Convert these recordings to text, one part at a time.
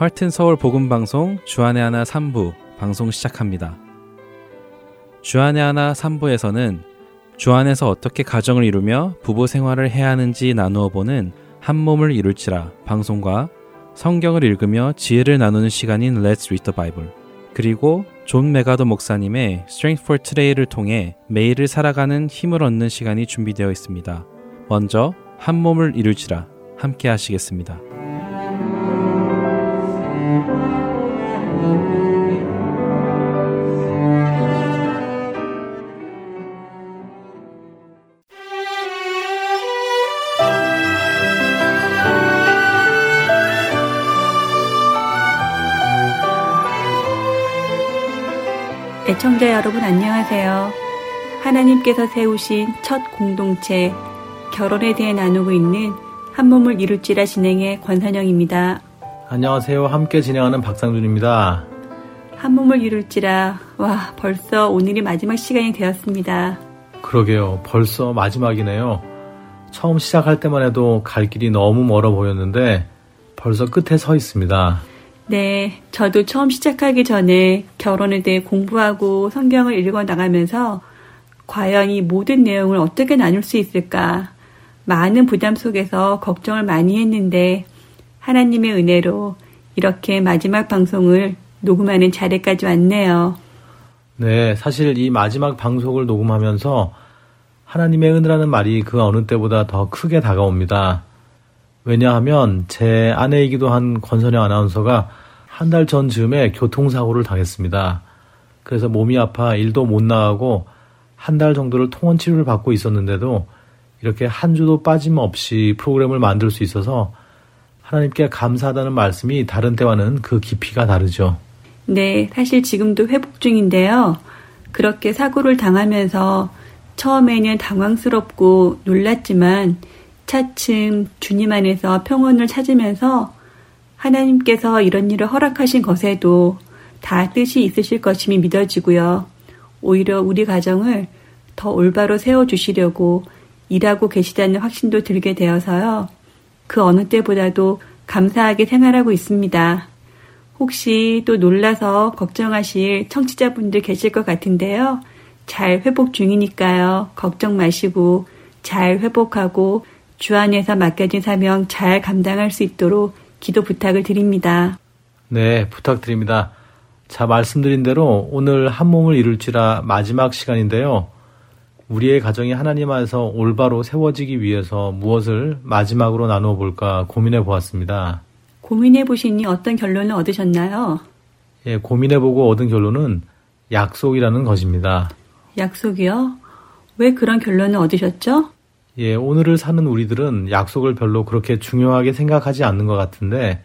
할튼 서울 복음 방송 주 안에 하나 3부 방송 시작합니다. 주 안에 하나 3부에서는 주 안에서 어떻게 가정을 이루며 부부 생활을 해야 하는지 나누어 보는 한 몸을 이룰지라 방송과 성경을 읽으며 지혜를 나누는 시간인 Let's Read the Bible 그리고 존 맥아더 목사님의 Strength for Today를 통해 매일을 살아가는 힘을 얻는 시간이 준비되어 있습니다. 먼저 한 몸을 이룰지라 함께 하시겠습니다. 애청자 여러분 안녕하세요. 하나님께서 세우신 첫 공동체 결혼에 대해 나누고 있는 한 몸을 이룰지라 진행의 권선영입니다. 안녕하세요. 함께 진행하는 박상준입니다. 한 몸을 이룰지라 와 벌써 오늘이 마지막 시간이 되었습니다. 그러게요. 벌써 마지막이네요. 처음 시작할 때만 해도 갈 길이 너무 멀어 보였는데 벌써 끝에 서 있습니다. 네, 저도 처음 시작하기 전에 결혼에 대해 공부하고 성경을 읽어 나가면서 과연 이 모든 내용을 어떻게 나눌 수 있을까 많은 부담 속에서 걱정을 많이 했는데 하나님의 은혜로 이렇게 마지막 방송을 녹음하는 자리까지 왔네요. 네, 사실 이 마지막 방송을 녹음하면서 하나님의 은혜라는 말이 그 어느 때보다 더 크게 다가옵니다. 왜냐하면 제 아내이기도 한 권선영 아나운서가 한 달 전 즈음에 교통사고를 당했습니다. 그래서 몸이 아파 일도 못 나가고 한 달 정도를 통원 치료를 받고 있었는데도 이렇게 한 주도 빠짐없이 프로그램을 만들 수 있어서 하나님께 감사하다는 말씀이 다른 때와는 그 깊이가 다르죠. 네, 사실 지금도 회복 중인데요. 그렇게 사고를 당하면서 처음에는 당황스럽고 놀랐지만 차츰 주님 안에서 평온을 찾으면서 하나님께서 이런 일을 허락하신 것에도 다 뜻이 있으실 것임이 믿어지고요. 오히려 우리 가정을 더 올바로 세워주시려고 일하고 계시다는 확신도 들게 되어서요. 그 어느 때보다도 감사하게 생활하고 있습니다. 혹시 또 놀라서 걱정하실 청취자분들 계실 것 같은데요. 잘 회복 중이니까요. 걱정 마시고 잘 회복하고 주 안에서 맡겨진 사명 잘 감당할 수 있도록 기도 부탁을 드립니다. 네, 부탁드립니다. 자, 말씀드린 대로 오늘 한 몸을 이룰지라 마지막 시간인데요. 우리의 가정이 하나님 안에서 올바로 세워지기 위해서 무엇을 마지막으로 나누어 볼까 고민해 보았습니다. 고민해 보시니 어떤 결론을 얻으셨나요? 예, 고민해 보고 얻은 결론은 약속이라는 것입니다. 약속이요? 왜 그런 결론을 얻으셨죠? 예, 오늘을 사는 우리들은 약속을 별로 그렇게 중요하게 생각하지 않는 것 같은데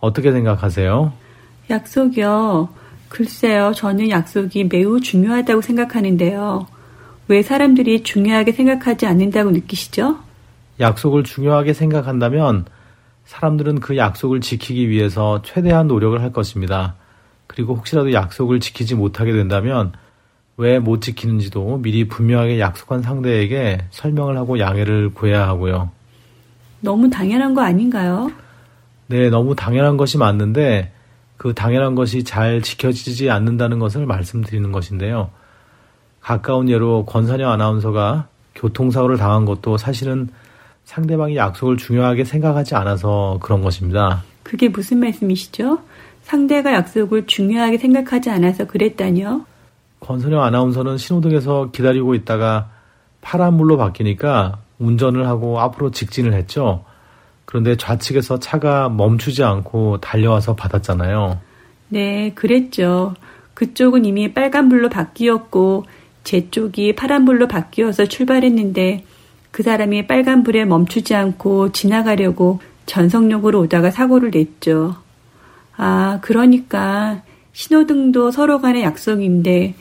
어떻게 생각하세요? 약속이요. 글쎄요, 저는 약속이 매우 중요하다고 생각하는데요. 왜 사람들이 중요하게 생각하지 않는다고 느끼시죠? 약속을 중요하게 생각한다면 사람들은 그 약속을 지키기 위해서 최대한 노력을 할 것입니다. 그리고 혹시라도 약속을 지키지 못하게 된다면 왜 못 지키는지도 미리 분명하게 약속한 상대에게 설명을 하고 양해를 구해야 하고요. 너무 당연한 거 아닌가요? 네, 너무 당연한 것이 맞는데 그 당연한 것이 잘 지켜지지 않는다는 것을 말씀드리는 것인데요. 가까운 예로 권선영 아나운서가 교통사고를 당한 것도 사실은 상대방이 약속을 중요하게 생각하지 않아서 그런 것입니다. 그게 무슨 말씀이시죠? 상대가 약속을 중요하게 생각하지 않아서 그랬다니요? 권선영 아나운서는 신호등에서 기다리고 있다가 파란불로 바뀌니까 운전을 하고 앞으로 직진을 했죠. 그런데 좌측에서 차가 멈추지 않고 달려와서 받았잖아요. 네, 그랬죠. 그쪽은 이미 빨간불로 바뀌었고 제 쪽이 파란불로 바뀌어서 출발했는데 그 사람이 빨간불에 멈추지 않고 지나가려고 전속력으로 오다가 사고를 냈죠. 아, 그러니까 신호등도 서로 간의 약속인데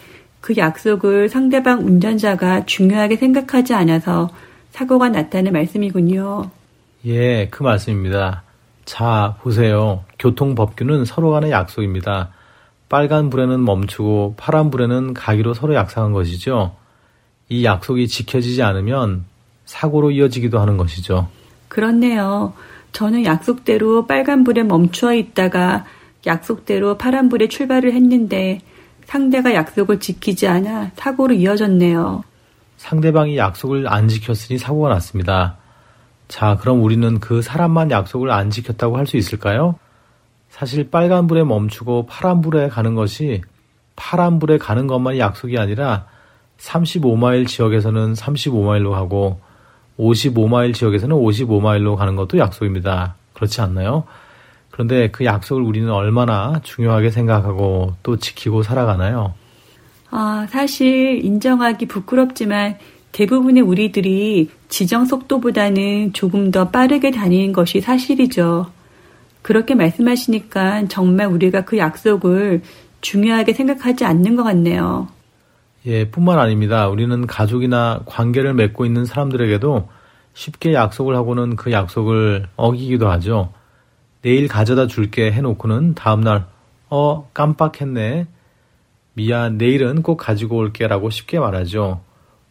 그 약속을 상대방 운전자가 중요하게 생각하지 않아서 사고가 났다는 말씀이군요. 예, 그 말씀입니다. 자, 보세요. 교통법규는 서로 간의 약속입니다. 빨간 불에는 멈추고 파란 불에는 가기로 서로 약속한 것이죠. 이 약속이 지켜지지 않으면 사고로 이어지기도 하는 것이죠. 그렇네요. 저는 약속대로 빨간 불에 멈추어 있다가 약속대로 파란 불에 출발을 했는데 상대가 약속을 지키지 않아 사고로 이어졌네요. 상대방이 약속을 안 지켰으니 사고가 났습니다. 자, 그럼 우리는 그 사람만 약속을 안 지켰다고 할 수 있을까요? 사실 빨간불에 멈추고 파란불에 가는 것이 파란불에 가는 것만이 약속이 아니라 35마일 지역에서는 35마일로 가고 55마일 지역에서는 55마일로 가는 것도 약속입니다. 그렇지 않나요? 그런데 그 약속을 우리는 얼마나 중요하게 생각하고 또 지키고 살아가나요? 아, 사실 인정하기 부끄럽지만 대부분의 우리들이 지정 속도보다는 조금 더 빠르게 다니는 것이 사실이죠. 그렇게 말씀하시니까 정말 우리가 그 약속을 중요하게 생각하지 않는 것 같네요. 예, 뿐만 아닙니다. 우리는 가족이나 관계를 맺고 있는 사람들에게도 쉽게 약속을 하고는 그 약속을 어기기도 하죠. 내일 가져다 줄게 해놓고는 다음날, 어, 깜빡했네. 미안, 내일은 꼭 가지고 올게 라고 쉽게 말하죠.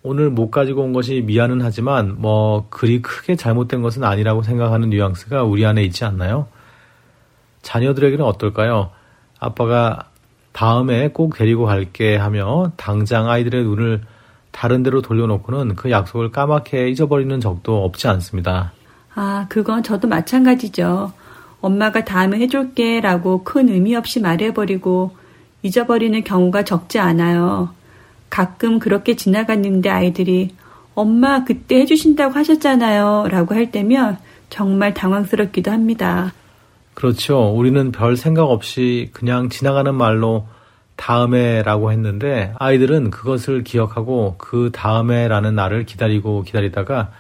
오늘 못 가지고 온 것이 미안은 하지만 뭐 그리 크게 잘못된 것은 아니라고 생각하는 뉘앙스가 우리 안에 있지 않나요? 자녀들에게는 어떨까요? 아빠가 다음에 꼭 데리고 갈게 하며 당장 아이들의 눈을 다른 데로 돌려놓고는 그 약속을 까맣게 잊어버리는 적도 없지 않습니다. 아, 그건 저도 마찬가지죠. 엄마가 다음에 해줄게 라고 큰 의미 없이 말해버리고 잊어버리는 경우가 적지 않아요. 가끔 그렇게 지나갔는데 아이들이 엄마 그때 해주신다고 하셨잖아요 라고 할 때면 정말 당황스럽기도 합니다. 그렇죠. 우리는 별 생각 없이 그냥 지나가는 말로 다음에 라고 했는데 아이들은 그것을 기억하고 그 다음에 라는 날을 기다리고 기다리다가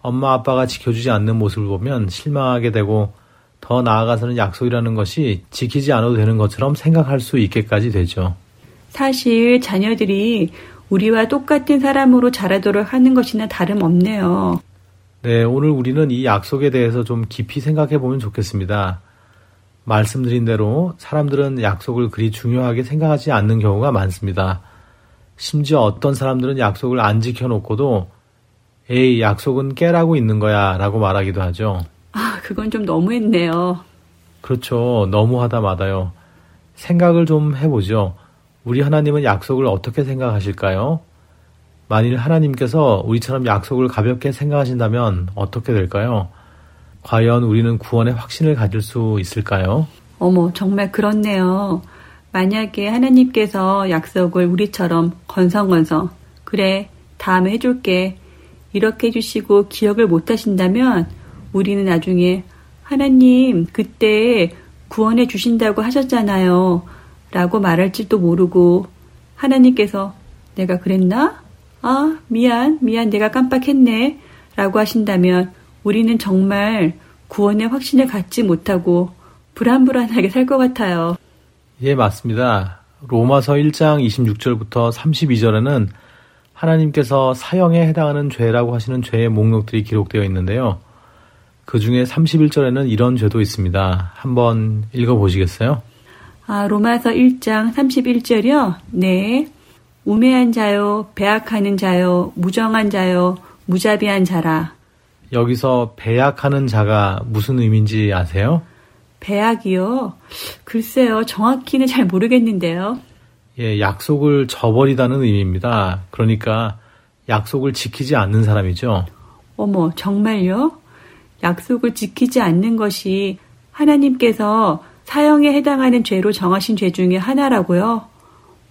엄마 아빠가 지켜주지 않는 모습을 보면 실망하게 되고 더 나아가서는 약속이라는 것이 지키지 않아도 되는 것처럼 생각할 수 있게까지 되죠. 사실 자녀들이 우리와 똑같은 사람으로 자라도록 하는 것이나 다름없네요. 네, 오늘 우리는 이 약속에 대해서 좀 깊이 생각해 보면 좋겠습니다. 말씀드린 대로 사람들은 약속을 그리 중요하게 생각하지 않는 경우가 많습니다. 심지어 어떤 사람들은 약속을 안 지켜놓고도 에이, 약속은 깨라고 있는 거야 라고 말하기도 하죠. 아, 그건 좀 너무했네요. 그렇죠. 너무하다 마다요. 생각을 좀 해보죠. 우리 하나님은 약속을 어떻게 생각하실까요? 만일 하나님께서 우리처럼 약속을 가볍게 생각하신다면 어떻게 될까요? 과연 우리는 구원의 확신을 가질 수 있을까요? 어머, 정말 그렇네요. 만약에 하나님께서 약속을 우리처럼 건성건성, 그래, 다음에 해줄게. 이렇게 해주시고 기억을 못 하신다면 우리는 나중에 하나님, 그때 구원해 주신다고 하셨잖아요. 라고 말할지도 모르고 하나님께서 내가 그랬나? 아, 미안, 미안, 내가 깜빡했네. 라고 하신다면 우리는 정말 구원의 확신을 갖지 못하고 불안불안하게 살 것 같아요. 예, 맞습니다. 로마서 1장 26절부터 32절에는 하나님께서 사형에 해당하는 죄라고 하시는 죄의 목록들이 기록되어 있는데요. 그 중에 31절에는 이런 죄도 있습니다. 한번 읽어보시겠어요? 아, 로마서 1장 31절이요? 네. 우매한 자요, 배악하는 자요, 무정한 자요, 무자비한 자라. 여기서 배약하는 자가 무슨 의미인지 아세요? 배약이요? 글쎄요, 정확히는 잘 모르겠는데요. 예, 약속을 저버리다는 의미입니다. 그러니까 약속을 지키지 않는 사람이죠. 어머, 정말요? 약속을 지키지 않는 것이 하나님께서 사형에 해당하는 죄로 정하신 죄 중에 하나라고요?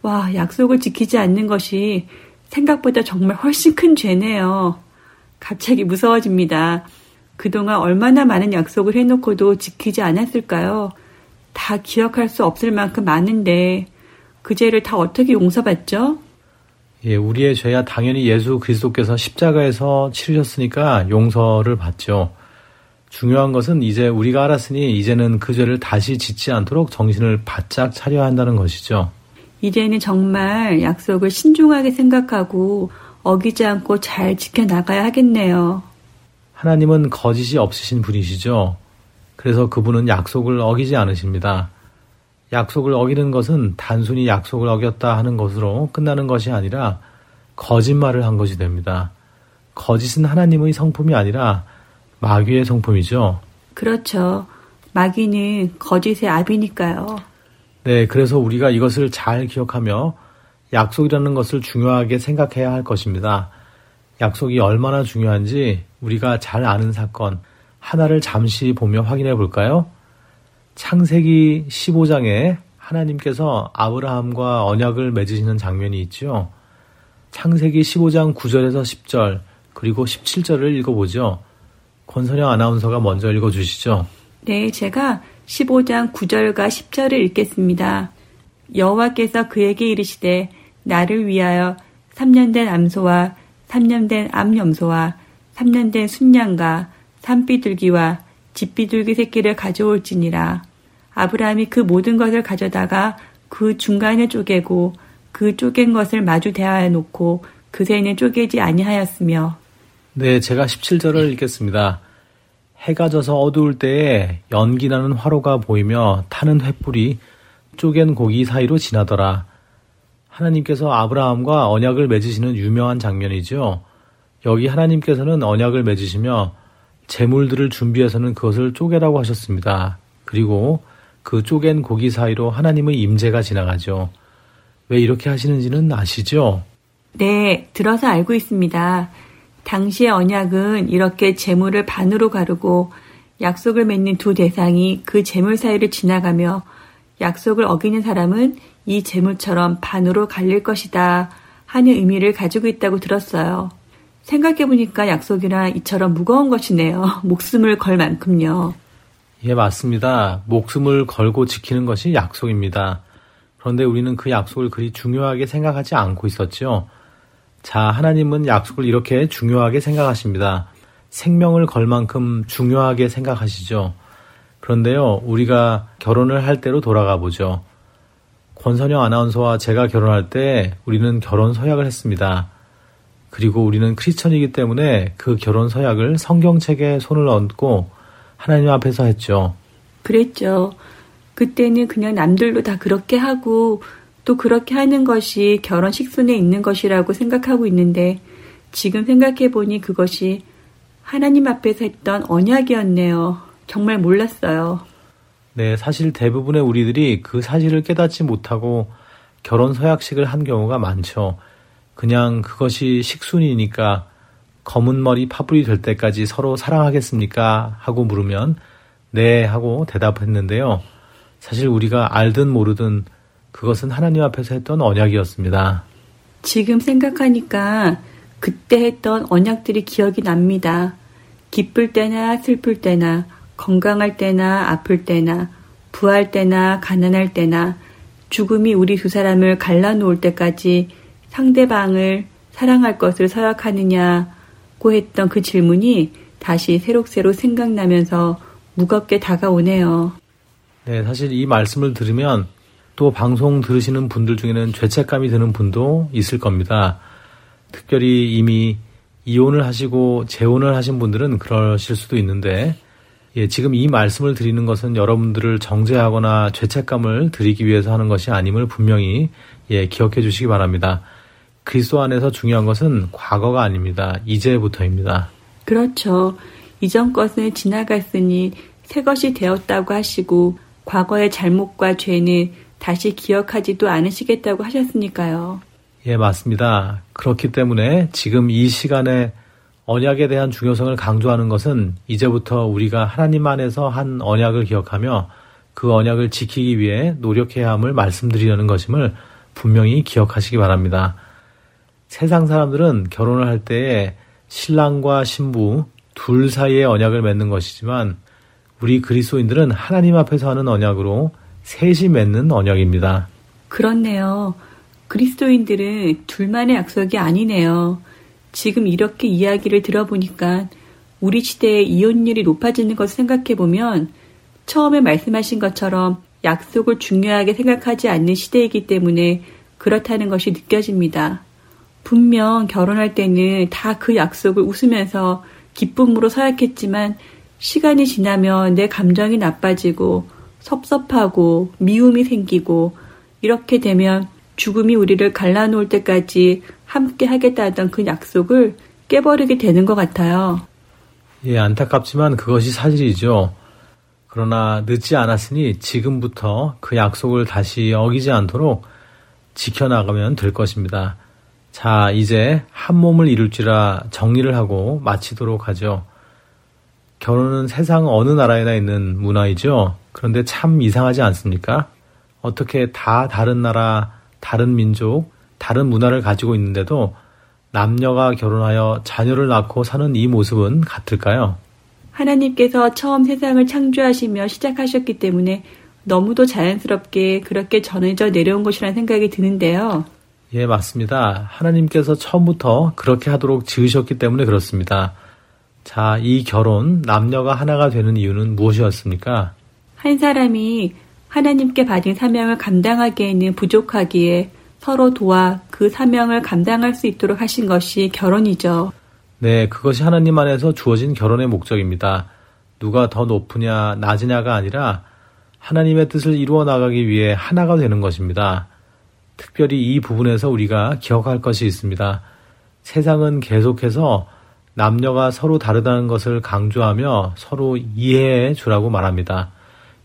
와, 약속을 지키지 않는 것이 생각보다 정말 훨씬 큰 죄네요. 갑자기 무서워집니다. 그동안 얼마나 많은 약속을 해놓고도 지키지 않았을까요? 다 기억할 수 없을 만큼 많은데 그 죄를 다 어떻게 용서받죠? 예, 우리의 죄야 당연히 예수 그리스도께서 십자가에서 치르셨으니까 용서를 받죠. 중요한 것은 이제 우리가 알았으니 이제는 그 죄를 다시 짓지 않도록 정신을 바짝 차려야 한다는 것이죠. 이제는 정말 약속을 신중하게 생각하고 어기지 않고 잘 지켜나가야 하겠네요. 하나님은 거짓이 없으신 분이시죠. 그래서 그분은 약속을 어기지 않으십니다. 약속을 어기는 것은 단순히 약속을 어겼다 하는 것으로 끝나는 것이 아니라 거짓말을 한 것이 됩니다. 거짓은 하나님의 성품이 아니라 마귀의 성품이죠. 그렇죠. 마귀는 거짓의 압이니까요. 네, 그래서 우리가 이것을 잘 기억하며 약속이라는 것을 중요하게 생각해야 할 것입니다. 약속이 얼마나 중요한지 우리가 잘 아는 사건 하나를 잠시 보며 확인해 볼까요? 창세기 15장에 하나님께서 아브라함과 언약을 맺으시는 장면이 있죠. 창세기 15장 9절에서 10절 그리고 17절을 읽어보죠. 권선영 아나운서가 먼저 읽어주시죠. 네, 제가 15장 9절과 10절을 읽겠습니다. 여호와께서 그에게 이르시되 나를 위하여 3년 된 암소와 3년 된 암염소와 3년 된 순양과 산비둘기와 집비둘기 새끼를 가져올지니라. 아브라함이 그 모든 것을 가져다가 그 중간에 쪼개고 그 쪼갠 것을 마주 대하여 놓고 그새는 쪼개지 아니하였으며. 네, 제가 17절을 읽겠습니다. 해가 져서 어두울 때에 연기 나는 화로가 보이며 타는 횃불이 쪼갠 고기 사이로 지나더라. 하나님께서 아브라함과 언약을 맺으시는 유명한 장면이죠. 여기 하나님께서는 언약을 맺으시며 재물들을 준비해서는 그것을 쪼개라고 하셨습니다. 그리고 그 쪼갠 고기 사이로 하나님의 임재가 지나가죠. 왜 이렇게 하시는지는 아시죠? 네, 들어서 알고 있습니다. 당시의 언약은 이렇게 재물을 반으로 가르고 약속을 맺는 두 대상이 그 재물 사이를 지나가며 약속을 어기는 사람은 이 재물처럼 반으로 갈릴 것이다 하는 의미를 가지고 있다고 들었어요. 생각해보니까 약속이란 이처럼 무거운 것이네요. 목숨을 걸 만큼요. 예, 맞습니다. 목숨을 걸고 지키는 것이 약속입니다. 그런데 우리는 그 약속을 그리 중요하게 생각하지 않고 있었죠. 자, 하나님은 약속을 이렇게 중요하게 생각하십니다. 생명을 걸 만큼 중요하게 생각하시죠. 그런데요, 우리가 결혼을 할 때로 돌아가 보죠. 권선영 아나운서와 제가 결혼할 때 우리는 결혼 서약을 했습니다. 그리고 우리는 크리스천이기 때문에 그 결혼 서약을 성경책에 손을 얹고 하나님 앞에서 했죠. 그랬죠. 그때는 그냥 남들도 다 그렇게 하고 또 그렇게 하는 것이 결혼 식순에 있는 것이라고 생각하고 있는데 지금 생각해 보니 그것이 하나님 앞에서 했던 언약이었네요. 정말 몰랐어요. 네, 사실 대부분의 우리들이 그 사실을 깨닫지 못하고 결혼 서약식을 한 경우가 많죠. 그냥 그것이 식순이니까 검은 머리 파뿌리 될 때까지 서로 사랑하겠습니까? 하고 물으면 네 하고 대답했는데요. 사실 우리가 알든 모르든 그것은 하나님 앞에서 했던 언약이었습니다. 지금 생각하니까 그때 했던 언약들이 기억이 납니다. 기쁠 때나 슬플 때나 건강할 때나 아플 때나 부할 때나 가난할 때나 죽음이 우리 두 사람을 갈라놓을 때까지 상대방을 사랑할 것을 서약하느냐고 했던 그 질문이 다시 새록새록 생각나면서 무겁게 다가오네요. 네, 사실 이 말씀을 들으면 또 방송 들으시는 분들 중에는 죄책감이 드는 분도 있을 겁니다. 특별히 이미 이혼을 하시고 재혼을 하신 분들은 그러실 수도 있는데, 예, 지금 이 말씀을 드리는 것은 여러분들을 정죄하거나 죄책감을 드리기 위해서 하는 것이 아님을 분명히 예, 기억해 주시기 바랍니다. 그리스도 안에서 중요한 것은 과거가 아닙니다. 이제부터입니다. 그렇죠. 이전 것은 지나갔으니 새 것이 되었다고 하시고 과거의 잘못과 죄는 다시 기억하지도 않으시겠다고 하셨으니까요. 예, 맞습니다. 그렇기 때문에 지금 이 시간에 언약에 대한 중요성을 강조하는 것은 이제부터 우리가 하나님 안에서 한 언약을 기억하며 그 언약을 지키기 위해 노력해야 함을 말씀드리려는 것임을 분명히 기억하시기 바랍니다. 세상 사람들은 결혼을 할 때에 신랑과 신부 둘 사이의 언약을 맺는 것이지만 우리 그리스도인들은 하나님 앞에서 하는 언약으로 셋이 맺는 언약입니다. 그렇네요. 그리스도인들은 둘만의 약속이 아니네요. 지금 이렇게 이야기를 들어보니까 우리 시대의 이혼율이 높아지는 것을 생각해 보면 처음에 말씀하신 것처럼 약속을 중요하게 생각하지 않는 시대이기 때문에 그렇다는 것이 느껴집니다. 분명 결혼할 때는 다 그 약속을 웃으면서 기쁨으로 서약했지만 시간이 지나면 내 감정이 나빠지고 섭섭하고 미움이 생기고 이렇게 되면 죽음이 우리를 갈라놓을 때까지 함께 하겠다던 그 약속을 깨버리게 되는 것 같아요. 예, 안타깝지만 그것이 사실이죠. 그러나 늦지 않았으니 지금부터 그 약속을 다시 어기지 않도록 지켜나가면 될 것입니다. 자, 이제 한 몸을 이룰지라 정리를 하고 마치도록 하죠. 결혼은 세상 어느 나라에나 있는 문화이죠. 그런데 참 이상하지 않습니까? 어떻게 다 다른 나라, 다른 민족, 다른 문화를 가지고 있는데도 남녀가 결혼하여 자녀를 낳고 사는 이 모습은 같을까요? 하나님께서 처음 세상을 창조하시며 시작하셨기 때문에 너무도 자연스럽게 그렇게 전해져 내려온 것이라는 생각이 드는데요. 예, 맞습니다. 하나님께서 처음부터 그렇게 하도록 지으셨기 때문에 그렇습니다. 자, 이 결혼, 남녀가 하나가 되는 이유는 무엇이었습니까? 한 사람이 하나님께 받은 사명을 감당하기에는 부족하기에 서로 도와 그 사명을 감당할 수 있도록 하신 것이 결혼이죠. 네, 그것이 하나님 안에서 주어진 결혼의 목적입니다. 누가 더 높으냐, 낮으냐가 아니라 하나님의 뜻을 이루어 나가기 위해 하나가 되는 것입니다. 특별히 이 부분에서 우리가 기억할 것이 있습니다. 세상은 계속해서 남녀가 서로 다르다는 것을 강조하며 서로 이해해 주라고 말합니다.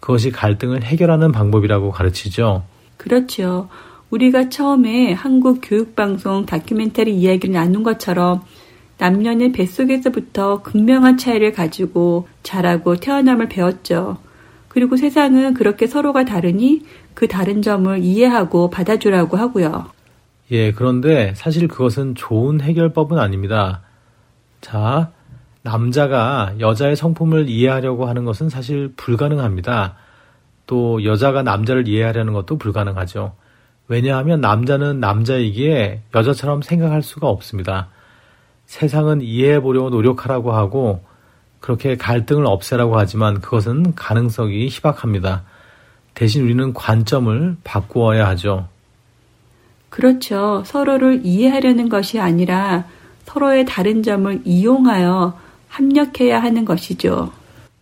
그것이 갈등을 해결하는 방법이라고 가르치죠. 그렇죠. 우리가 처음에 한국 교육방송 다큐멘터리 이야기를 나눈 것처럼 남녀는 뱃속에서부터 극명한 차이를 가지고 자라고 태어남을 배웠죠. 그리고 세상은 그렇게 서로가 다르니 그 다른 점을 이해하고 받아주라고 하고요. 예, 그런데 사실 그것은 좋은 해결법은 아닙니다. 자, 남자가 여자의 성품을 이해하려고 하는 것은 사실 불가능합니다. 또 여자가 남자를 이해하려는 것도 불가능하죠. 왜냐하면 남자는 남자이기에 여자처럼 생각할 수가 없습니다. 세상은 이해해 보려고 노력하라고 하고 그렇게 갈등을 없애라고 하지만 그것은 가능성이 희박합니다. 대신 우리는 관점을 바꾸어야 하죠. 그렇죠. 서로를 이해하려는 것이 아니라 서로의 다른 점을 이용하여 합력해야 하는 것이죠.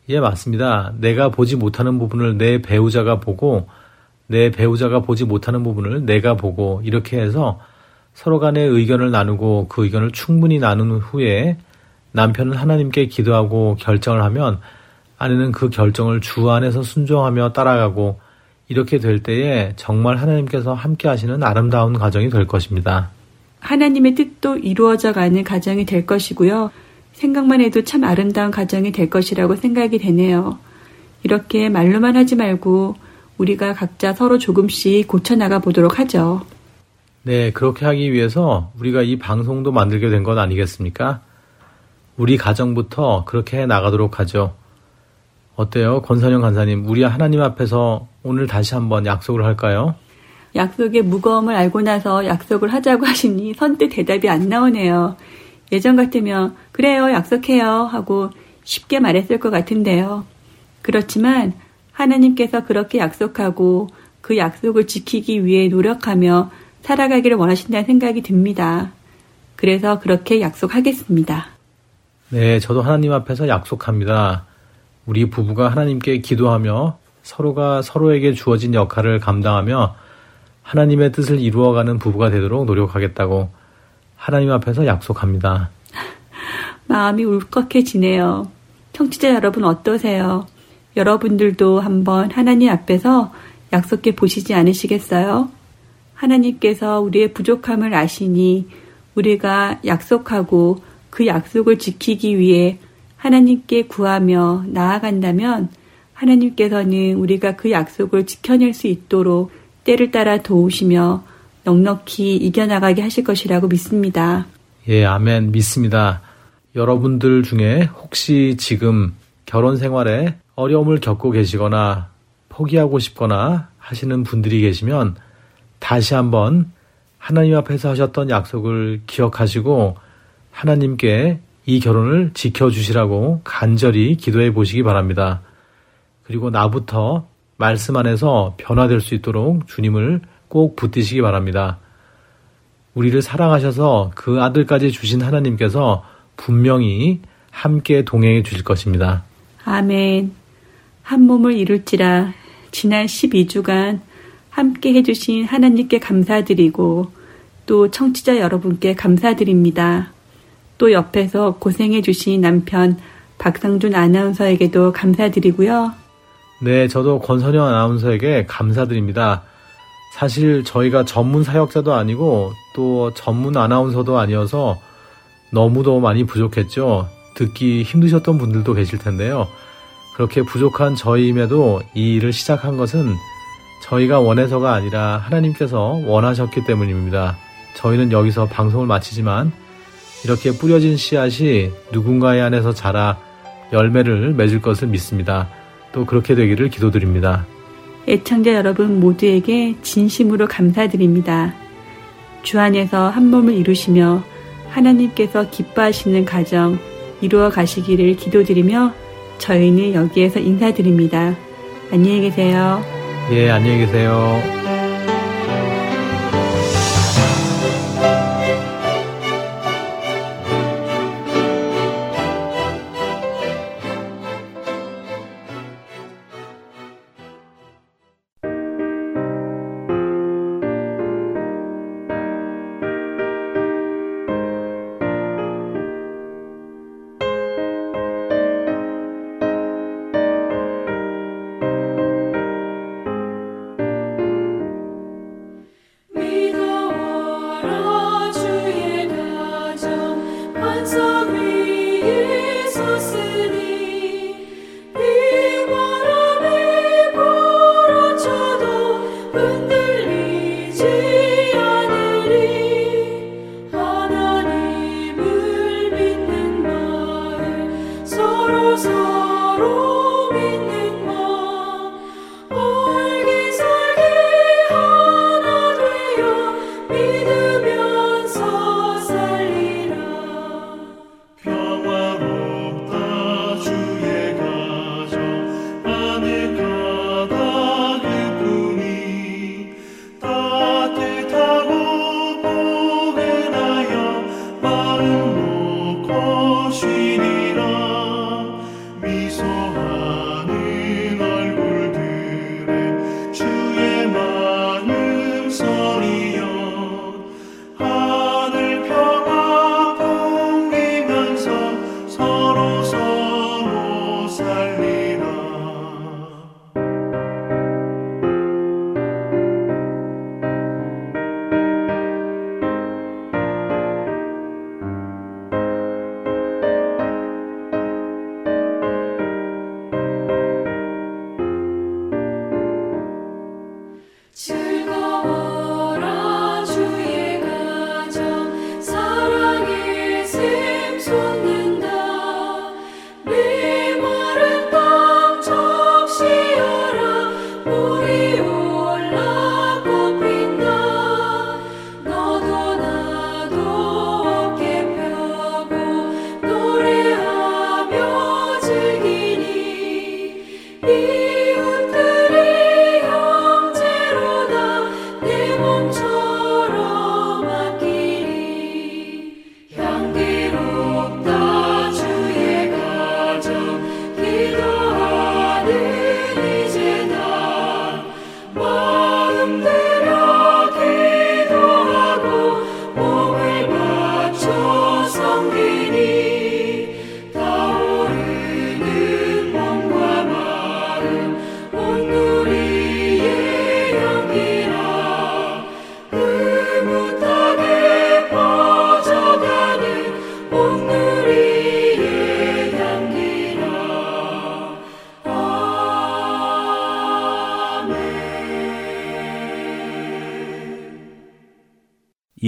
예, 맞습니다. 내가 보지 못하는 부분을 내 배우자가 보고 내 배우자가 보지 못하는 부분을 내가 보고 이렇게 해서 서로 간의 의견을 나누고 그 의견을 충분히 나눈 후에 남편은 하나님께 기도하고 결정을 하면 아내는 그 결정을 주 안에서 순종하며 따라가고 이렇게 될 때에 정말 하나님께서 함께 하시는 아름다운 가정이 될 것입니다. 하나님의 뜻도 이루어져 가는 가정이 될 것이고요. 생각만 해도 참 아름다운 가정이 될 것이라고 생각이 되네요. 이렇게 말로만 하지 말고 우리가 각자 서로 조금씩 고쳐나가 보도록 하죠. 네, 그렇게 하기 위해서 우리가 이 방송도 만들게 된것 아니겠습니까? 우리 가정부터 그렇게 해 나가도록 하죠. 어때요? 권선영 간사님, 우리 하나님 앞에서 오늘 다시 한번 약속을 할까요? 약속의 무거움을 알고 나서 약속을 하자고 하시니 선뜻 대답이 안 나오네요. 예전 같으면, 그래요, 약속해요. 하고 쉽게 말했을 것 같은데요. 그렇지만 하나님께서 그렇게 약속하고 그 약속을 지키기 위해 노력하며 살아가기를 원하신다는 생각이 듭니다. 그래서 그렇게 약속하겠습니다. 네, 저도 하나님 앞에서 약속합니다. 우리 부부가 하나님께 기도하며 서로가 서로에게 주어진 역할을 감당하며 하나님의 뜻을 이루어가는 부부가 되도록 노력하겠다고 하나님 앞에서 약속합니다. 마음이 울컥해지네요. 청취자 여러분 어떠세요? 여러분들도 한번 하나님 앞에서 약속해 보시지 않으시겠어요? 하나님께서 우리의 부족함을 아시니 우리가 약속하고 그 약속을 지키기 위해 하나님께 구하며 나아간다면 하나님께서는 우리가 그 약속을 지켜낼 수 있도록 때를 따라 도우시며 넉넉히 이겨나가게 하실 것이라고 믿습니다. 예, 아멘. 믿습니다. 여러분들 중에 혹시 지금 결혼 생활에 어려움을 겪고 계시거나 포기하고 싶거나 하시는 분들이 계시면 다시 한번 하나님 앞에서 하셨던 약속을 기억하시고 하나님께 이 결혼을 지켜주시라고 간절히 기도해 보시기 바랍니다. 그리고 나부터 말씀 안에서 변화될 수 있도록 주님을 꼭 붙드시기 바랍니다. 우리를 사랑하셔서 그 아들까지 주신 하나님께서 분명히 함께 동행해 주실 것입니다. 아멘. 한 몸을 이룰지라 지난 12주간 함께 해주신 하나님께 감사드리고 또 청취자 여러분께 감사드립니다. 또 옆에서 고생해주신 남편 박상준 아나운서에게도 감사드리고요. 네, 저도 권선영 아나운서에게 감사드립니다. 사실 저희가 전문 사역자도 아니고 또 전문 아나운서도 아니어서 너무도 많이 부족했죠. 듣기 힘드셨던 분들도 계실 텐데요. 그렇게 부족한 저희임에도 이 일을 시작한 것은 저희가 원해서가 아니라 하나님께서 원하셨기 때문입니다. 저희는 여기서 방송을 마치지만 이렇게 뿌려진 씨앗이 누군가의 안에서 자라 열매를 맺을 것을 믿습니다. 또 그렇게 되기를 기도드립니다. 애청자 여러분 모두에게 진심으로 감사드립니다. 주 안에서 한 몸을 이루시며 하나님께서 기뻐하시는 가정 이루어 가시기를 기도드리며 저희는 여기에서 인사드립니다. 안녕히 계세요. 예, 안녕히 계세요.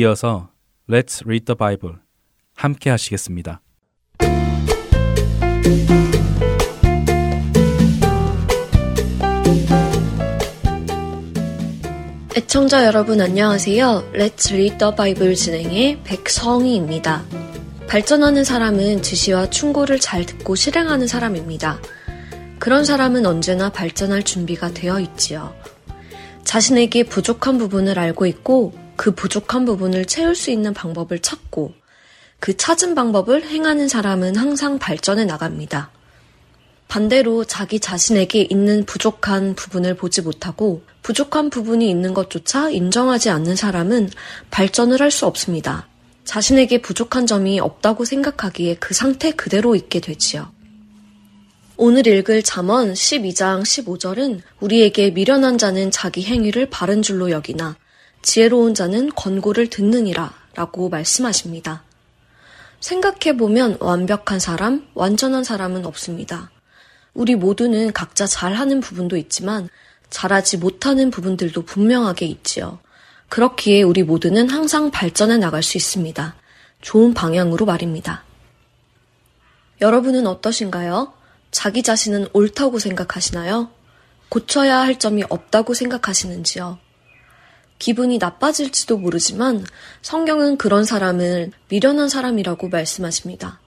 이어서 Let's Read the Bible 함께 하시겠습니다. 애청자 여러분 안녕하세요. Let's Read the Bible 진행의 백성희입니다. 발전하는 사람은 지시와 충고를 잘 듣고 실행하는 사람입니다. 그런 사람은 언제나 발전할 준비가 되어 있지요. 자신에게 부족한 부분을 알고 있고 그 부족한 부분을 채울 수 있는 방법을 찾고 그 찾은 방법을 행하는 사람은 항상 발전해 나갑니다. 반대로 자기 자신에게 있는 부족한 부분을 보지 못하고 부족한 부분이 있는 것조차 인정하지 않는 사람은 발전을 할 수 없습니다. 자신에게 부족한 점이 없다고 생각하기에 그 상태 그대로 있게 되지요. 오늘 읽을 잠언 12장 15절은 우리에게 미련한 자는 자기 행위를 바른 줄로 여기나 지혜로운 자는 권고를 듣느니라 라고 말씀하십니다. 생각해보면 완벽한 사람, 완전한 사람은 없습니다. 우리 모두는 각자 잘하는 부분도 있지만 잘하지 못하는 부분들도 분명하게 있지요. 그렇기에 우리 모두는 항상 발전해 나갈 수 있습니다. 좋은 방향으로 말입니다. 여러분은 어떠신가요? 자기 자신은 옳다고 생각하시나요? 고쳐야 할 점이 없다고 생각하시는지요? 기분이 나빠질지도 모르지만 성경은 그런 사람을 미련한 사람이라고 말씀하십니다.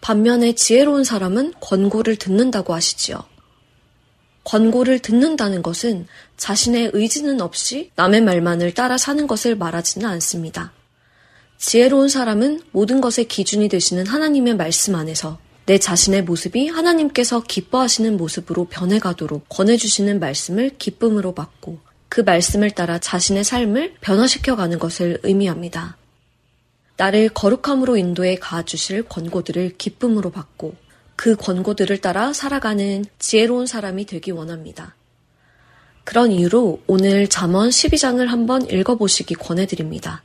반면에 지혜로운 사람은 권고를 듣는다고 하시지요. 권고를 듣는다는 것은 자신의 의지는 없이 남의 말만을 따라 사는 것을 말하지는 않습니다. 지혜로운 사람은 모든 것의 기준이 되시는 하나님의 말씀 안에서 내 자신의 모습이 하나님께서 기뻐하시는 모습으로 변해가도록 권해주시는 말씀을 기쁨으로 받고 그 말씀을 따라 자신의 삶을 변화시켜가는 것을 의미합니다. 나를 거룩함으로 인도해 가주실 권고들을 기쁨으로 받고 그 권고들을 따라 살아가는 지혜로운 사람이 되기 원합니다. 그런 이유로 오늘 잠언 12장을 한번 읽어보시기 권해드립니다.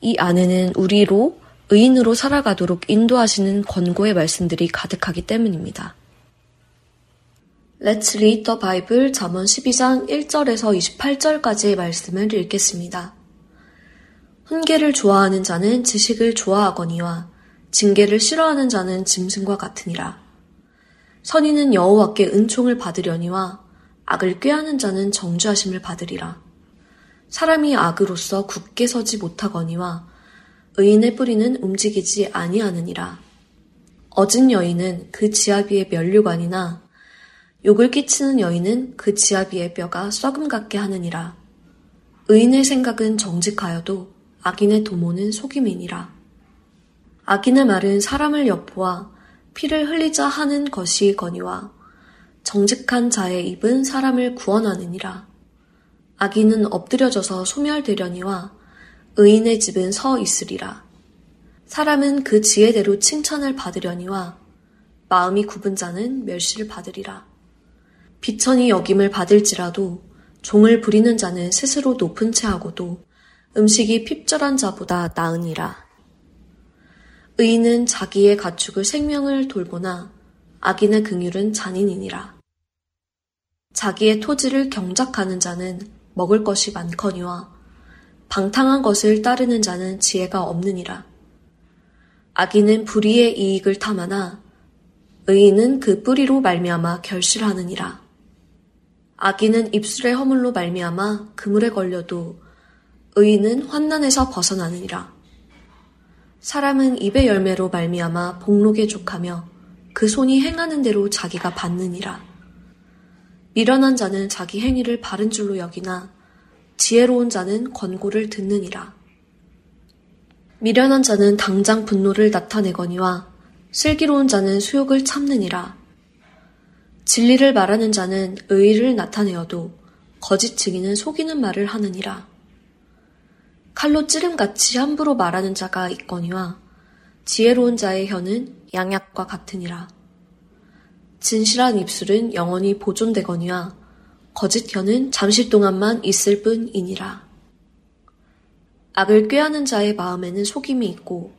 이 안에는 우리로 의인으로 살아가도록 인도하시는 권고의 말씀들이 가득하기 때문입니다. Let's read the Bible 잠언 12장 1절에서 28절까지의 말씀을 읽겠습니다. 훈계를 좋아하는 자는 지식을 좋아하거니와 징계를 싫어하는 자는 짐승과 같으니라. 선인은 여호와께 은총을 받으려니와 악을 꾀하는 자는 정죄하심을 받으리라. 사람이 악으로서 굳게 서지 못하거니와 의인의 뿌리는 움직이지 아니하느니라. 어진 여인은 그 지아비의 면류관이나 욕을 끼치는 여인은 그 지아비의 뼈가 썩음 같게 하느니라. 의인의 생각은 정직하여도 악인의 도모는 속임이니라. 악인의 말은 사람을 엿보아 피를 흘리자 하는 것이거니와 정직한 자의 입은 사람을 구원하느니라. 악인은 엎드려져서 소멸되려니와 의인의 집은 서 있으리라. 사람은 그 지혜대로 칭찬을 받으려니와 마음이 굽은 자는 멸시를 받으리라. 비천이 여김을 받을지라도 종을 부리는 자는 스스로 높은 채 하고도 음식이 핍절한 자보다 나으니라. 의인은 자기의 가축을 생명을 돌보나 악인의 긍휼은 잔인이니라. 자기의 토지를 경작하는 자는 먹을 것이 많거니와 방탕한 것을 따르는 자는 지혜가 없느니라. 악인은 불의의 이익을 탐하나 의인은 그 뿌리로 말미암아 결실하느니라. 악인은 입술의 허물로 말미암아 그물에 걸려도 의인은 환난에서 벗어나느니라. 사람은 입의 열매로 말미암아 복록에 족하며 그 손이 행하는 대로 자기가 받느니라. 미련한 자는 자기 행위를 바른 줄로 여기나 지혜로운 자는 권고를 듣느니라. 미련한 자는 당장 분노를 나타내거니와 슬기로운 자는 수욕을 참느니라. 진리를 말하는 자는 의의를 나타내어도 거짓 증인은 속이는 말을 하느니라. 칼로 찌름같이 함부로 말하는 자가 있거니와 지혜로운 자의 혀는 양약과 같으니라. 진실한 입술은 영원히 보존되거니와 거짓 혀는 잠시 동안만 있을 뿐이니라. 악을 꾀하는 자의 마음에는 속임이 있고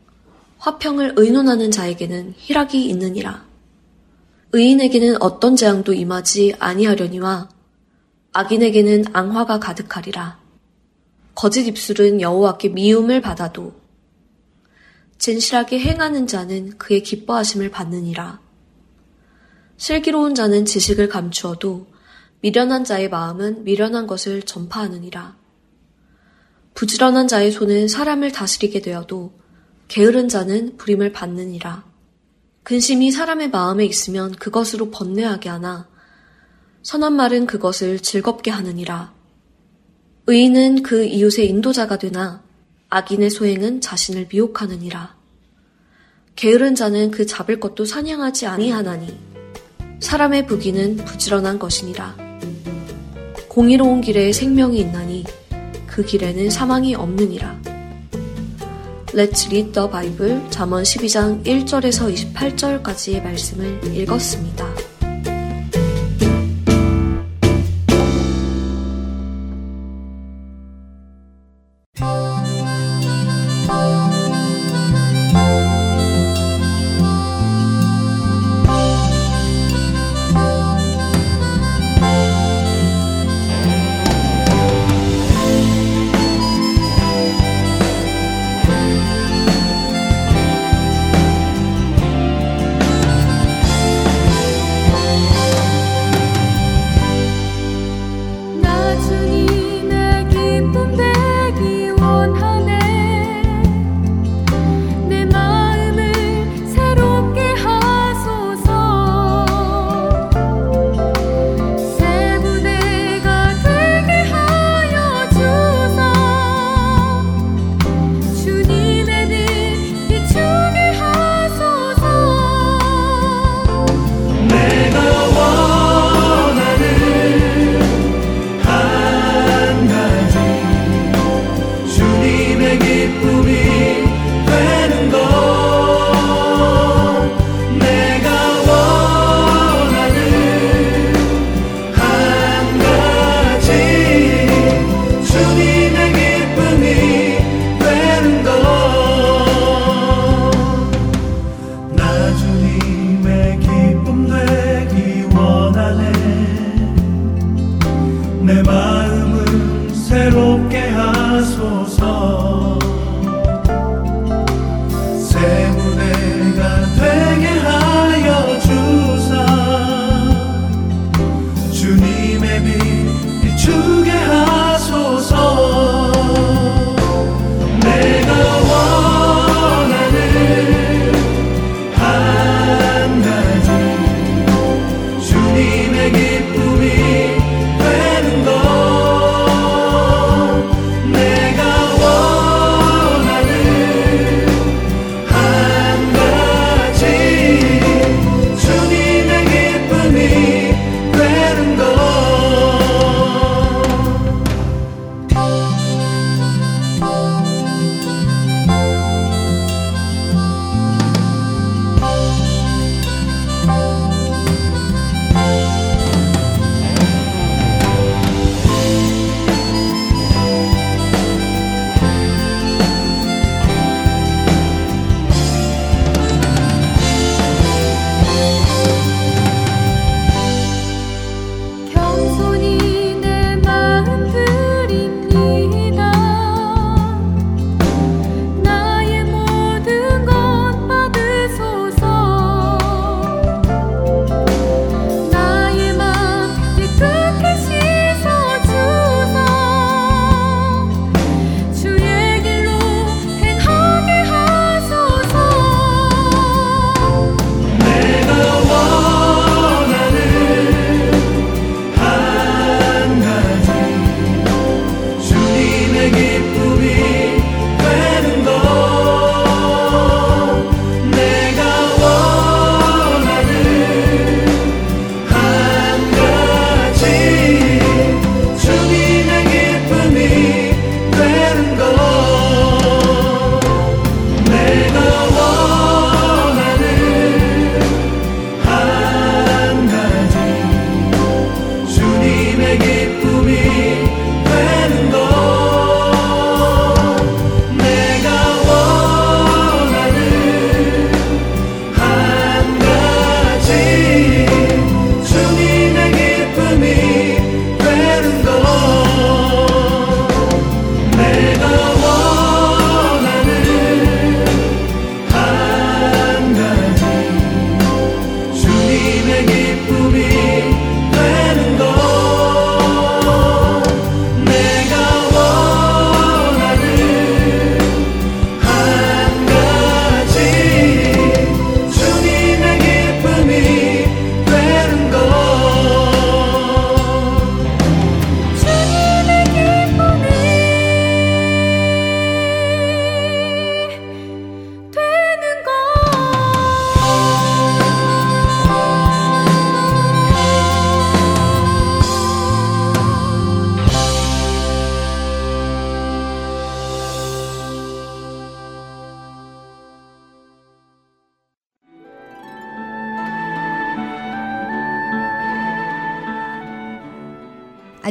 화평을 의논하는 자에게는 희락이 있느니라. 의인에게는 어떤 재앙도 임하지 아니하려니와 악인에게는 앙화가 가득하리라. 거짓 입술은 여호와께 미움을 받아도 진실하게 행하는 자는 그의 기뻐하심을 받느니라. 슬기로운 자는 지식을 감추어도 미련한 자의 마음은 미련한 것을 전파하느니라. 부지런한 자의 손은 사람을 다스리게 되어도 게으른 자는 부림을 받느니라. 근심이 사람의 마음에 있으면 그것으로 번뇌하게 하나 선한 말은 그것을 즐겁게 하느니라. 의인은 그 이웃의 인도자가 되나 악인의 소행은 자신을 미혹하느니라. 게으른 자는 그 잡을 것도 사냥하지 아니하나니 사람의 부기는 부지런한 것이니라. 공의로운 길에 생명이 있나니 그 길에는 사망이 없느니라. Let's read the Bible 잠언 12장 1절에서 28절까지의 말씀을 읽었습니다.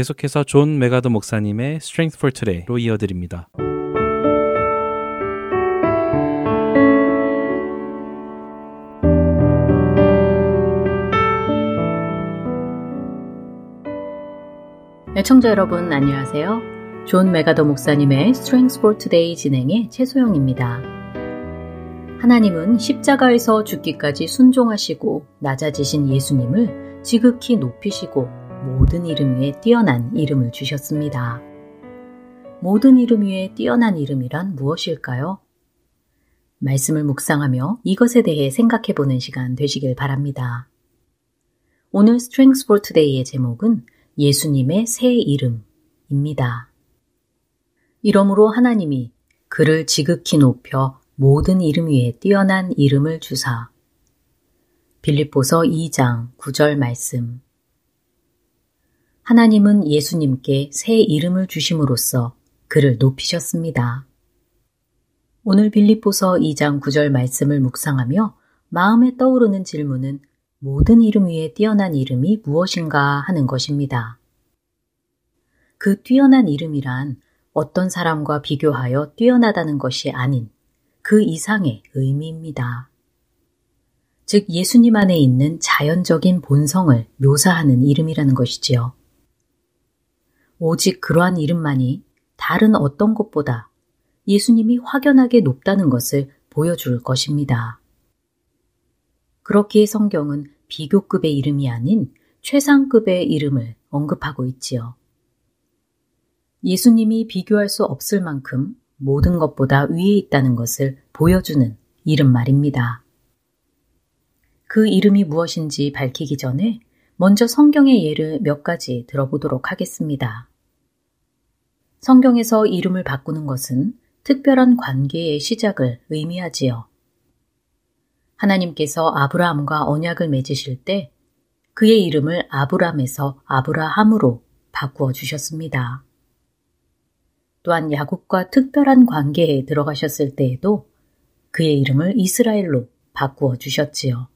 계속해서 존 맥아더 목사님의 Strength for Today로 이어드립니다. 애청자 여러분 안녕하세요. 존 맥아더 목사님의 Strength for Today 진행에 최소영입니다. 하나님은 십자가에서 죽기까지 순종하시고 낮아지신 예수님을 지극히 높이시고 모든 이름 위에 뛰어난 이름을 주셨습니다. 모든 이름 위에 뛰어난 이름이란 무엇일까요? 말씀을 묵상하며 이것에 대해 생각해 보는 시간 되시길 바랍니다. 오늘 Strengths for Today의 제목은 예수님의 새 이름입니다. 이러므로 하나님이 그를 지극히 높여 모든 이름 위에 뛰어난 이름을 주사. 빌립보서 2장 9절 말씀. 하나님은 예수님께 새 이름을 주심으로써 그를 높이셨습니다. 오늘 빌립보서 2장 9절 말씀을 묵상하며 마음에 떠오르는 질문은 모든 이름 위에 뛰어난 이름이 무엇인가 하는 것입니다. 그 뛰어난 이름이란 어떤 사람과 비교하여 뛰어나다는 것이 아닌 그 이상의 의미입니다. 즉 예수님 안에 있는 자연적인 본성을 묘사하는 이름이라는 것이지요. 오직 그러한 이름만이 다른 어떤 것보다 예수님이 확연하게 높다는 것을 보여줄 것입니다. 그렇기에 성경은 비교급의 이름이 아닌 최상급의 이름을 언급하고 있지요. 예수님이 비교할 수 없을 만큼 모든 것보다 위에 있다는 것을 보여주는 이름 말입니다. 그 이름이 무엇인지 밝히기 전에 먼저 성경의 예를 몇 가지 들어보도록 하겠습니다. 성경에서 이름을 바꾸는 것은 특별한 관계의 시작을 의미하지요. 하나님께서 아브라함과 언약을 맺으실 때 그의 이름을 아브람에서 아브라함으로 바꾸어 주셨습니다. 또한 야곱과 특별한 관계에 들어가셨을 때에도 그의 이름을 이스라엘로 바꾸어 주셨지요.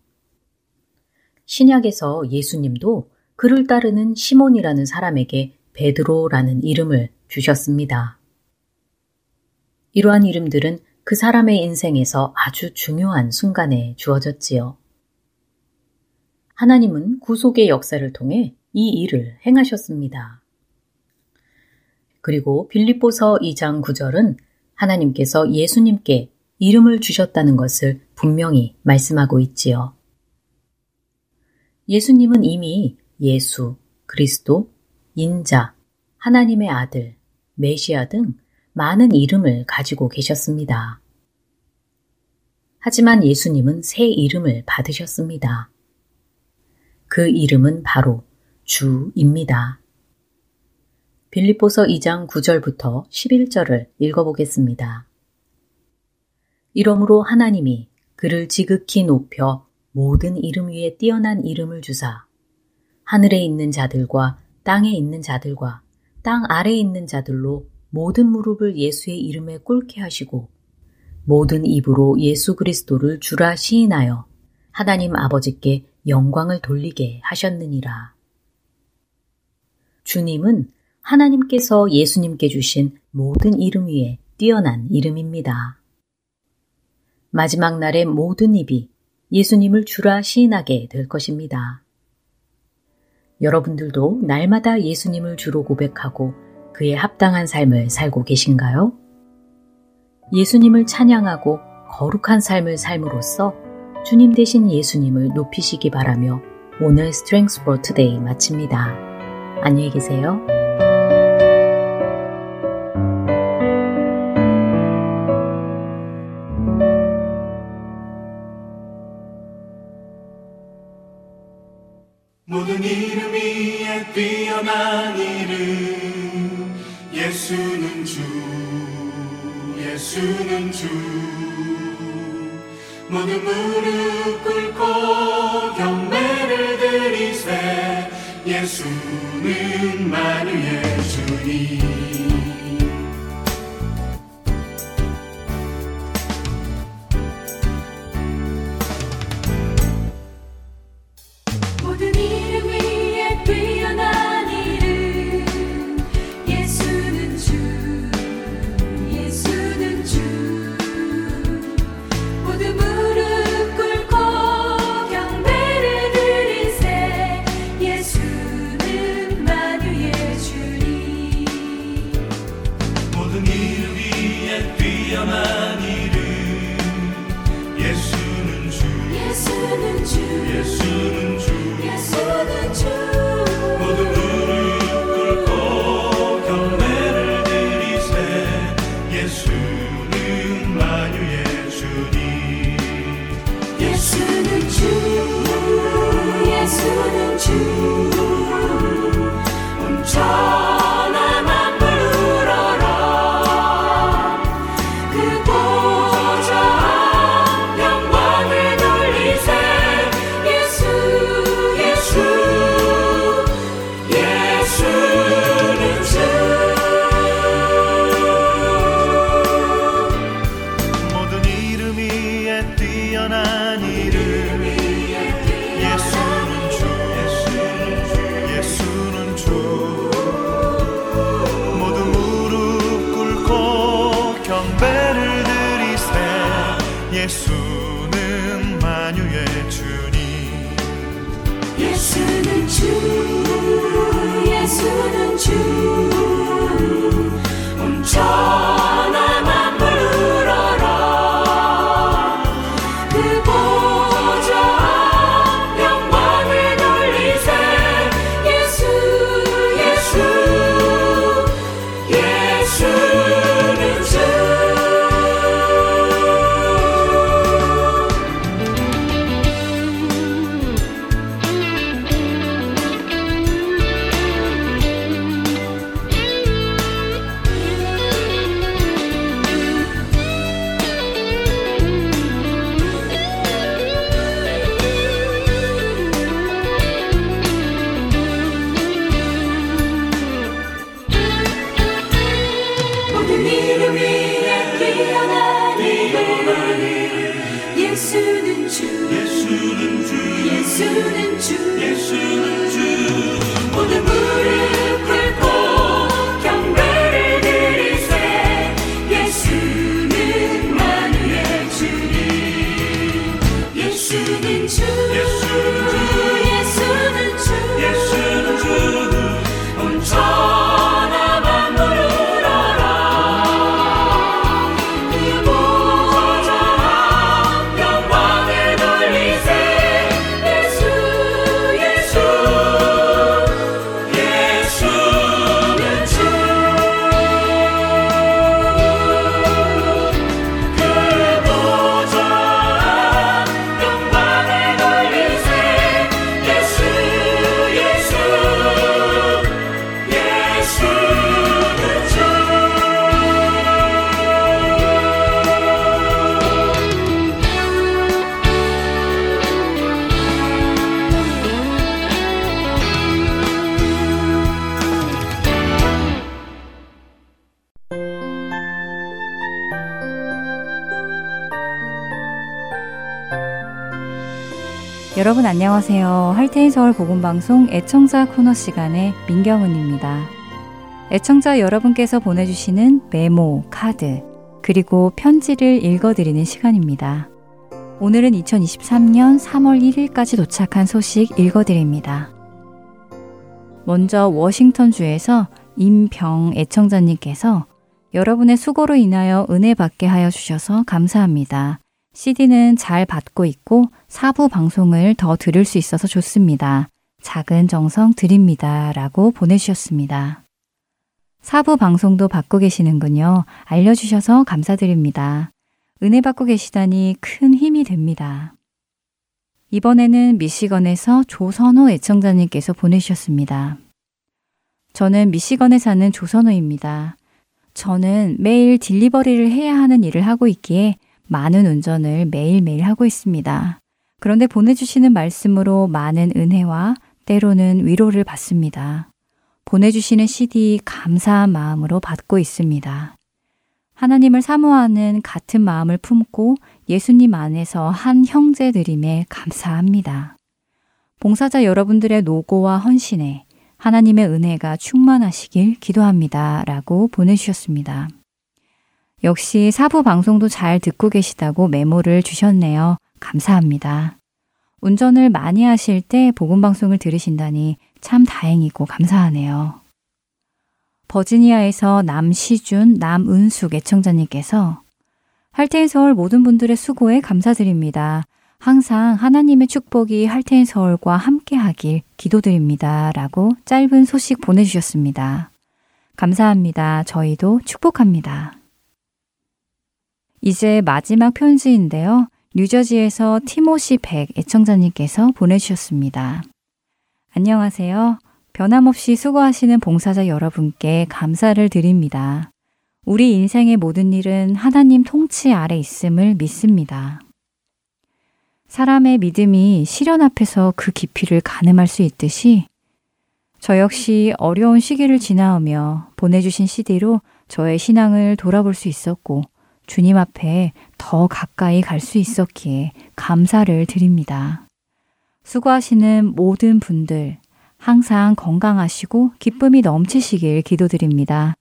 신약에서 예수님도 그를 따르는 시몬이라는 사람에게 베드로라는 이름을 주셨습니다. 이러한 이름들은 그 사람의 인생에서 아주 중요한 순간에 주어졌지요. 하나님은 구속의 역사를 통해 이 일을 행하셨습니다. 그리고 빌립보서 2장 9절은 하나님께서 예수님께 이름을 주셨다는 것을 분명히 말씀하고 있지요. 예수님은 이미 예수, 그리스도, 인자, 하나님의 아들, 메시아 등 많은 이름을 가지고 계셨습니다. 하지만 예수님은 새 이름을 받으셨습니다. 그 이름은 바로 주입니다. 빌립보서 2장 9절부터 11절을 읽어보겠습니다. 이러므로 하나님이 그를 지극히 높여 모든 이름 위에 뛰어난 이름을 주사 하늘에 있는 자들과 땅에 있는 자들과 땅 아래에 있는 자들로 모든 무릎을 예수의 이름에 꿇게 하시고 모든 입으로 예수 그리스도를 주라 시인하여 하나님 아버지께 영광을 돌리게 하셨느니라. 주님은 하나님께서 예수님께 주신 모든 이름 위에 뛰어난 이름입니다. 마지막 날의 모든 입이 예수님을 주라 시인하게 될 것입니다. 여러분들도 날마다 예수님을 주로 고백하고 그에 합당한 삶을 살고 계신가요? 예수님을 찬양하고 거룩한 삶을 삶으로써 주님 대신 예수님을 높이시기 바라며 오늘 Strength for Today 마칩니다. 안녕히 계세요. To. 여러분 안녕하세요. 할테인 서울 복음방송 애청자 코너 시간의 민경은입니다. 애청자 여러분께서 보내주시는 메모, 카드, 그리고 편지를 읽어드리는 시간입니다. 오늘은 2023년 3월 1일까지 도착한 소식 읽어드립니다. 먼저 워싱턴주에서 임병 애청자님께서 여러분의 수고로 인하여 은혜 받게 하여 주셔서 감사합니다. CD는 잘 받고 있고 사부 방송을 더 들을 수 있어서 좋습니다. 작은 정성 드립니다. 라고 보내주셨습니다. 사부 방송도 받고 계시는군요. 알려주셔서 감사드립니다. 은혜 받고 계시다니 큰 힘이 됩니다. 이번에는 미시건에서 조선호 애청자님께서 보내주셨습니다. 저는 미시건에 사는 조선호입니다. 저는 매일 딜리버리를 해야 하는 일을 하고 있기에 많은 운전을 매일매일 하고 있습니다. 그런데 보내주시는 말씀으로 많은 은혜와 때로는 위로를 받습니다. 보내주시는 CD 감사한 마음으로 받고 있습니다. 하나님을 사모하는 같은 마음을 품고 예수님 안에서 한 형제들임에 감사합니다. 봉사자 여러분들의 노고와 헌신에 하나님의 은혜가 충만하시길 기도합니다. 라고 보내주셨습니다. 역시 사부 방송도 잘 듣고 계시다고 메모를 주셨네요. 감사합니다. 운전을 많이 하실 때 복음 방송을 들으신다니 참 다행이고 감사하네요. 버지니아에서 남시준, 남은숙 애청자님께서 할테인 서울 모든 분들의 수고에 감사드립니다. 항상 하나님의 축복이 할테인 서울과 함께 하길 기도드립니다. 라고 짧은 소식 보내주셨습니다. 감사합니다. 저희도 축복합니다. 이제 마지막 편지인데요. 뉴저지에서 티모시 백 애청자님께서 보내주셨습니다. 안녕하세요. 변함없이 수고하시는 봉사자 여러분께 감사를 드립니다. 우리 인생의 모든 일은 하나님 통치 아래 있음을 믿습니다. 사람의 믿음이 시련 앞에서 그 깊이를 가늠할 수 있듯이 저 역시 어려운 시기를 지나오며 보내주신 CD로 저의 신앙을 돌아볼 수 있었고 주님 앞에 더 가까이 갈 수 있었기에 감사를 드립니다. 수고하시는 모든 분들 항상 건강하시고 기쁨이 넘치시길 기도드립니다.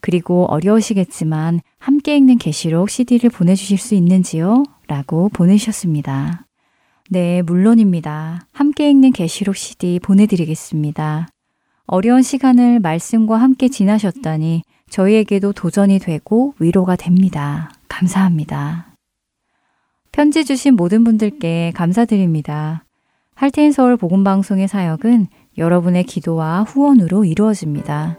그리고 어려우시겠지만 함께 읽는 계시록 CD를 보내주실 수 있는지요? 라고 보내주셨습니다. 네, 물론입니다. 함께 읽는 계시록 CD 보내드리겠습니다. 어려운 시간을 말씀과 함께 지나셨다니 저희에게도 도전이 되고 위로가 됩니다. 감사합니다. 편지 주신 모든 분들께 감사드립니다. 할테인 서울 복음방송의 사역은 여러분의 기도와 후원으로 이루어집니다.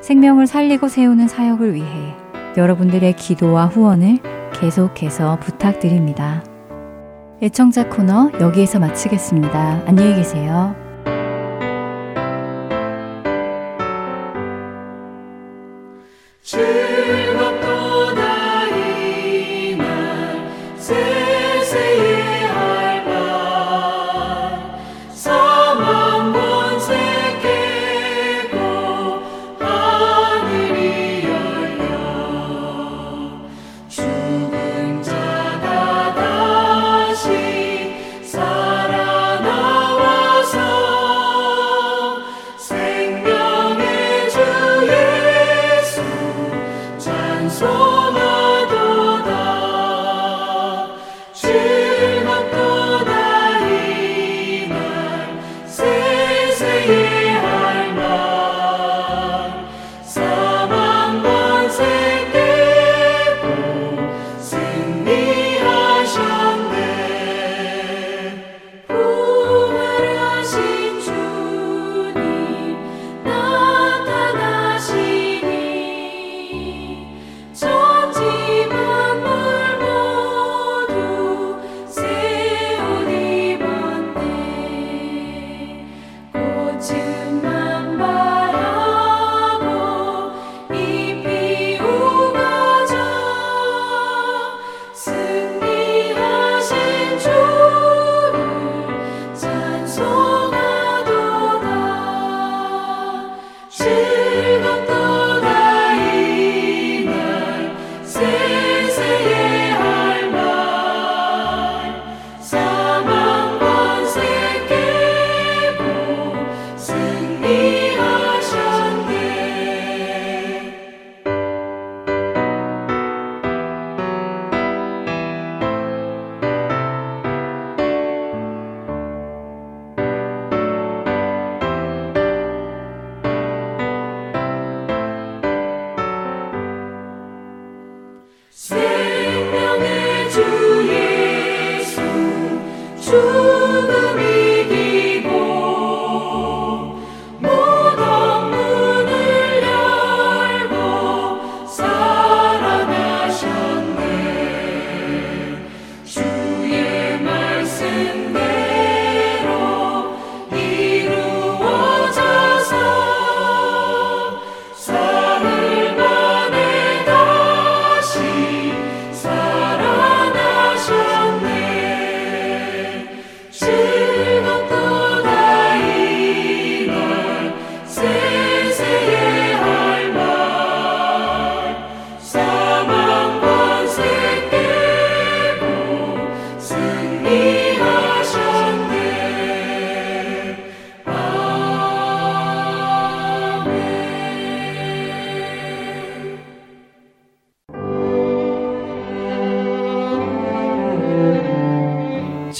생명을 살리고 세우는 사역을 위해 여러분들의 기도와 후원을 계속해서 부탁드립니다. 애청자 코너 여기에서 마치겠습니다. 안녕히 계세요. 즐